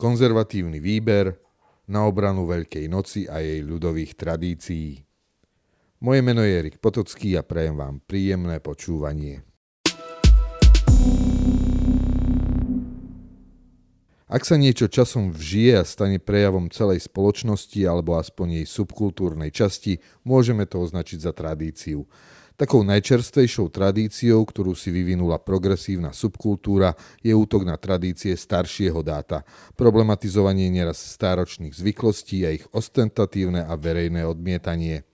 konzervatívny výber na obranu Veľkej noci a jej ľudových tradícií. Moje meno je Erik Potocký a prajem vám príjemné počúvanie. Ak sa niečo časom vžije a stane prejavom celej spoločnosti alebo aspoň jej subkultúrnej časti, môžeme to označiť za tradíciu. Takou najčerstvejšou tradíciou, ktorú si vyvinula progresívna subkultúra, je útok na tradície staršieho dáta, problematizovanie nieraz stáročných zvyklostí a ich ostentatívne a verejné odmietanie.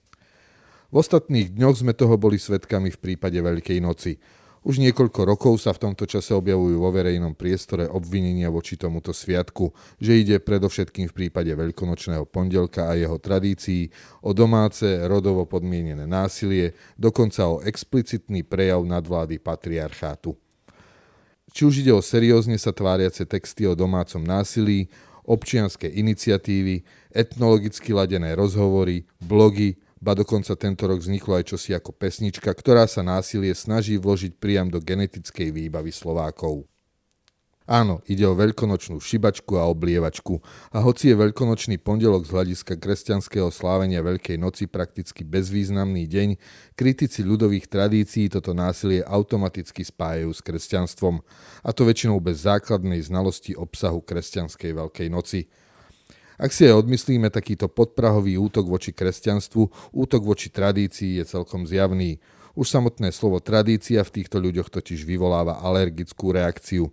V ostatných dňoch sme toho boli svetkami v prípade Veľkej noci. Už niekoľko rokov sa v tomto čase objavujú vo verejnom priestore obvinenia voči tomuto sviatku, že ide predovšetkým v prípade veľkonočného pondelka a jeho tradícií o domáce, rodovo podmienené násilie, dokonca o explicitný prejav nadvlády patriarchátu. Či už ide o seriózne sa tváriace texty o domácom násilí, občianské iniciatívy, etnologicky ladené rozhovory, blogy, ba dokonca tento rok vzniklo aj čosi ako pesnička, ktorá sa násilie snaží vložiť priam do genetickej výbavy Slovákov. Áno, ide o veľkonočnú šibačku a oblievačku. A hoci je veľkonočný pondelok z hľadiska kresťanského slávenia Veľkej noci prakticky bezvýznamný deň, kritici ľudových tradícií toto násilie automaticky spájajú s kresťanstvom. A to väčšinou bez základnej znalosti obsahu kresťanskej Veľkej noci. Ak si aj odmyslíme takýto podprahový útok voči kresťanstvu, útok voči tradícii je celkom zjavný. Už samotné slovo tradícia v týchto ľuďoch totiž vyvoláva alergickú reakciu.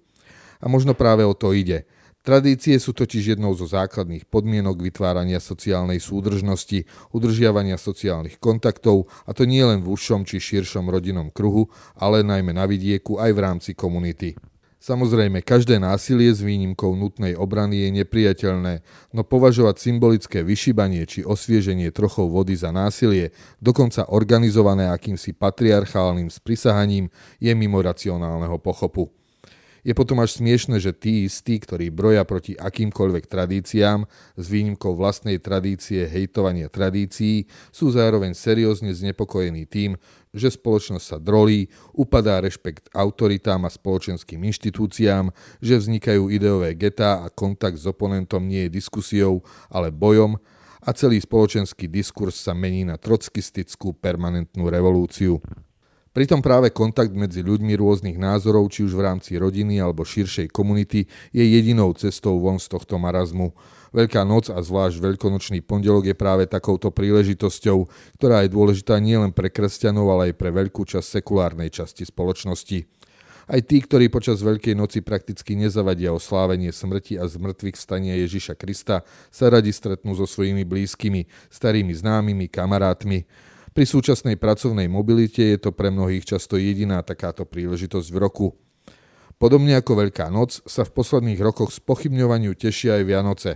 A možno práve o to ide. Tradície sú totiž jednou zo základných podmienok vytvárania sociálnej súdržnosti, udržiavania sociálnych kontaktov, a to nie len v užšom či širšom rodinnom kruhu, ale najmä na vidieku aj v rámci komunity. Samozrejme, každé násilie s výnimkou nutnej obrany je nepriateľné, no považovať symbolické vyšibanie či osvieženie trochou vody za násilie, dokonca organizované akýmsi patriarchálnym sprisahaním, je mimo racionálneho pochopu. Je potom až smiešne, že tí istí, ktorí broja proti akýmkoľvek tradíciám, s výnimkou vlastnej tradície hejtovania tradícií, sú zároveň seriózne znepokojení tým, že spoločnosť sa drolí, upadá rešpekt autoritám a spoločenským inštitúciám, že vznikajú ideové getá a kontakt s oponentom nie je diskusiou, ale bojom a celý spoločenský diskurs sa mení na trockistickú permanentnú revolúciu. Pritom práve kontakt medzi ľuďmi rôznych názorov, či už v rámci rodiny alebo širšej komunity, je jedinou cestou von z tohto marazmu. Veľká noc a zvlášť veľkonočný pondelok je práve takouto príležitosťou, ktorá je dôležitá nielen pre kresťanov, ale aj pre veľkú časť sekulárnej časti spoločnosti. Aj tí, ktorí počas Veľkej noci prakticky nezavadia o slávenie smrti a zmrtvých stania Ježiša Krista, sa radi stretnú so svojimi blízkymi, starými známymi, kamarátmi. Pri súčasnej pracovnej mobilite je to pre mnohých často jediná takáto príležitosť v roku. Podobne ako Veľká noc sa v posledných rokoch spochybňovaniu tešia aj Vianoce.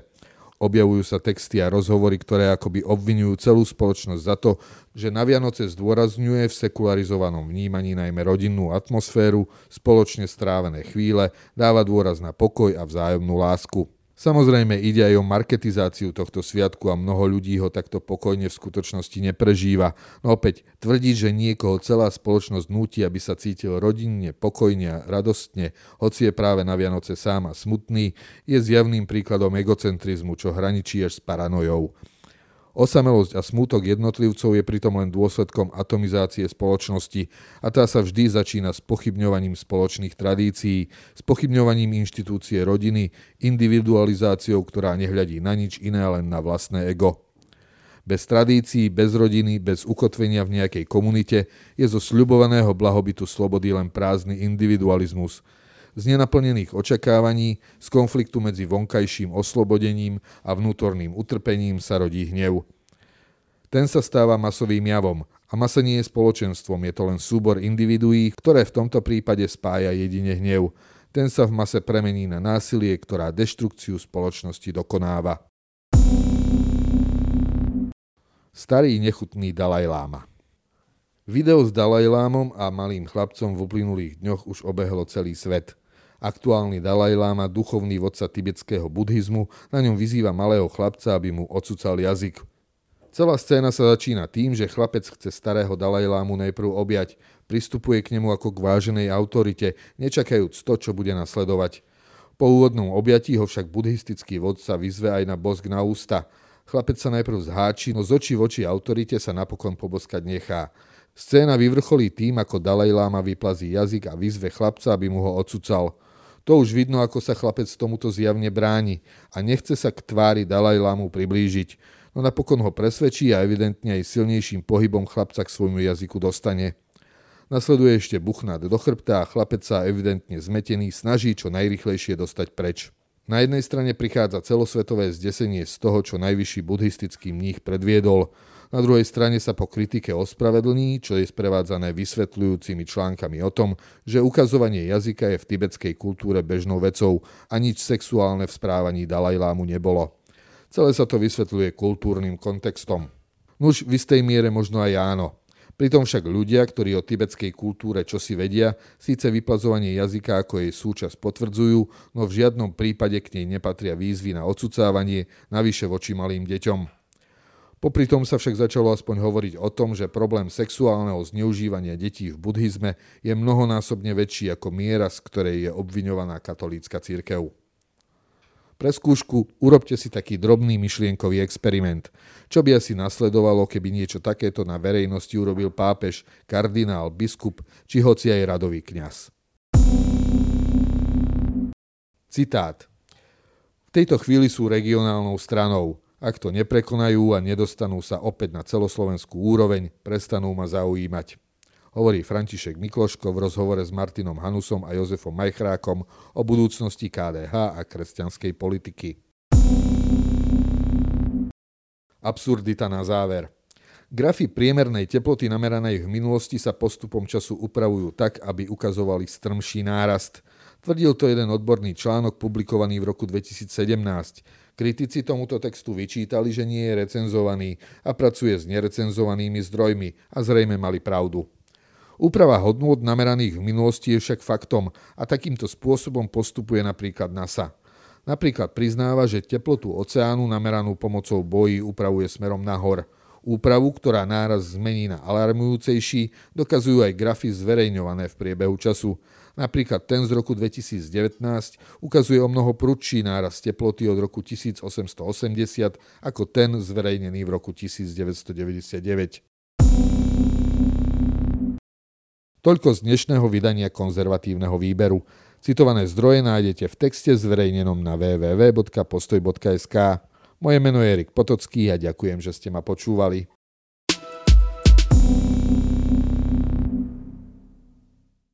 Objavujú sa texty a rozhovory, ktoré akoby obvinujú celú spoločnosť za to, že na Vianoce zdôrazňuje v sekularizovanom vnímaní najmä rodinnú atmosféru, spoločne strávené chvíle, dáva dôraz na pokoj a vzájomnú lásku. Samozrejme ide aj o marketizáciu tohto sviatku a mnoho ľudí ho takto pokojne v skutočnosti neprežíva. No opäť, tvrdiť, že niekoho celá spoločnosť núti, aby sa cítil rodinne, pokojne a radostne, hoci je práve na Vianoce sám a smutný, je zjavným príkladom egocentrizmu, čo hraničí až s paranojou. Osamelosť a smútok jednotlivcov je pritom len dôsledkom atomizácie spoločnosti a tá sa vždy začína s pochybňovaním spoločných tradícií, s pochybňovaním inštitúcie rodiny, individualizáciou, ktorá nehľadí na nič iné len na vlastné ego. Bez tradícií, bez rodiny, bez ukotvenia v nejakej komunite je zo sľubovaného blahobytu slobody len prázdny individualizmus – z nenaplnených očakávaní, z konfliktu medzi vonkajším oslobodením a vnútorným utrpením sa rodí hnev. Ten sa stáva masovým javom a masa nie je spoločenstvom, je to len súbor individuí, ktoré v tomto prípade spája jedine hnev. Ten sa v mase premení na násilie, ktorá deštrukciu spoločnosti dokonáva. Starý nechutný Dalaj Lama Video s Dalajlámom a malým chlapcom v uplynulých dňoch už obehlo celý svet – Aktuálny Dalaj Lama, duchovný vodca tibetského buddhizmu, na ňom vyzýva malého chlapca, aby mu ocucal jazyk. Celá scéna sa začína tým, že chlapec chce starého Dalajlámu najprv objať, pristupuje k nemu ako k váženej autorite, nečakajúc to, čo bude nasledovať. Po úvodnom objatí ho však buddhistický vodca vyzve aj na bosk na ústa. Chlapec sa najprv zháči, no z očí v oči autorite sa napokon poboskať nechá. Scéna vyvrcholí tým, ako Dalaj Lama vyplazí jazyk a vyzve chlapca, aby mu ho odsucal. To už vidno, ako sa chlapec tomuto zjavne bráni a nechce sa k tvári Dalaj Lamu priblížiť, no napokon ho presvedčí a evidentne aj silnejším pohybom chlapca k svojmu jazyku dostane. Nasleduje ešte buchnát do chrbta a chlapec sa evidentne zmetený snaží čo najrychlejšie dostať preč. Na jednej strane prichádza celosvetové zdesenie z toho, čo najvyšší buddhistický mních predviedol, na druhej strane sa po kritike ospravedlní, čo je sprevádzané vysvetľujúcimi článkami o tom, že ukazovanie jazyka je v tibetskej kultúre bežnou vecou a nič sexuálne v správaní Dalajlámu nebolo. Celé sa to vysvetľuje kultúrnym kontextom. Nuž v istej miere možno aj áno. Pritom však ľudia, ktorí o tibetskej kultúre čosi vedia, síce vyplazovanie jazyka ako jej súčasť potvrdzujú, no v žiadnom prípade k nej nepatria výzvy na odsucávanie, navyše voči malým deťom. Popri tom sa však začalo aspoň hovoriť o tom, že problém sexuálneho zneužívania detí v buddhizme je mnohonásobne väčší ako miera, z ktorej je obviňovaná katolícka církev. Pre skúšku urobte si taký drobný myšlienkový experiment. Čo by asi nasledovalo, keby niečo takéto na verejnosti urobil pápež, kardinál, biskup či hoci aj radový kňaz. Citát. V tejto chvíli sú regionálnou stranou. Ak to neprekonajú a nedostanú sa opäť na celoslovenskú úroveň, prestanú ma zaujímať. Hovorí František Mikloško v rozhovore s Martinom Hanusom a Jozefom Majchrákom o budúcnosti KDH a kresťanskej politiky. Absurdita na záver. Grafy priemernej teploty nameranej v minulosti sa postupom času upravujú tak, aby ukazovali strmší nárast. Tvrdil to jeden odborný článok publikovaný v roku 2017. Kritici tomuto textu vyčítali, že nie je recenzovaný a pracuje s nerecenzovanými zdrojmi a zrejme mali pravdu. Úprava hodnôt nameraných v minulosti je však faktom a takýmto spôsobom postupuje napríklad NASA. Napríklad priznáva, že teplotu oceánu nameranú pomocou bojí upravuje smerom nahor. Úpravu, ktorá náraz zmení na alarmujúcejší, dokazujú aj grafy zverejňované v priebehu času. Napríklad ten z roku 2019 ukazuje o mnoho prudší náraz teploty od roku 1880 ako ten zverejnený v roku 1999. Toľko z dnešného vydania konzervatívneho výberu. Citované zdroje nájdete v texte zverejnenom na www.postoj.sk. Moje meno je Erik Potocký a ďakujem, že ste ma počúvali.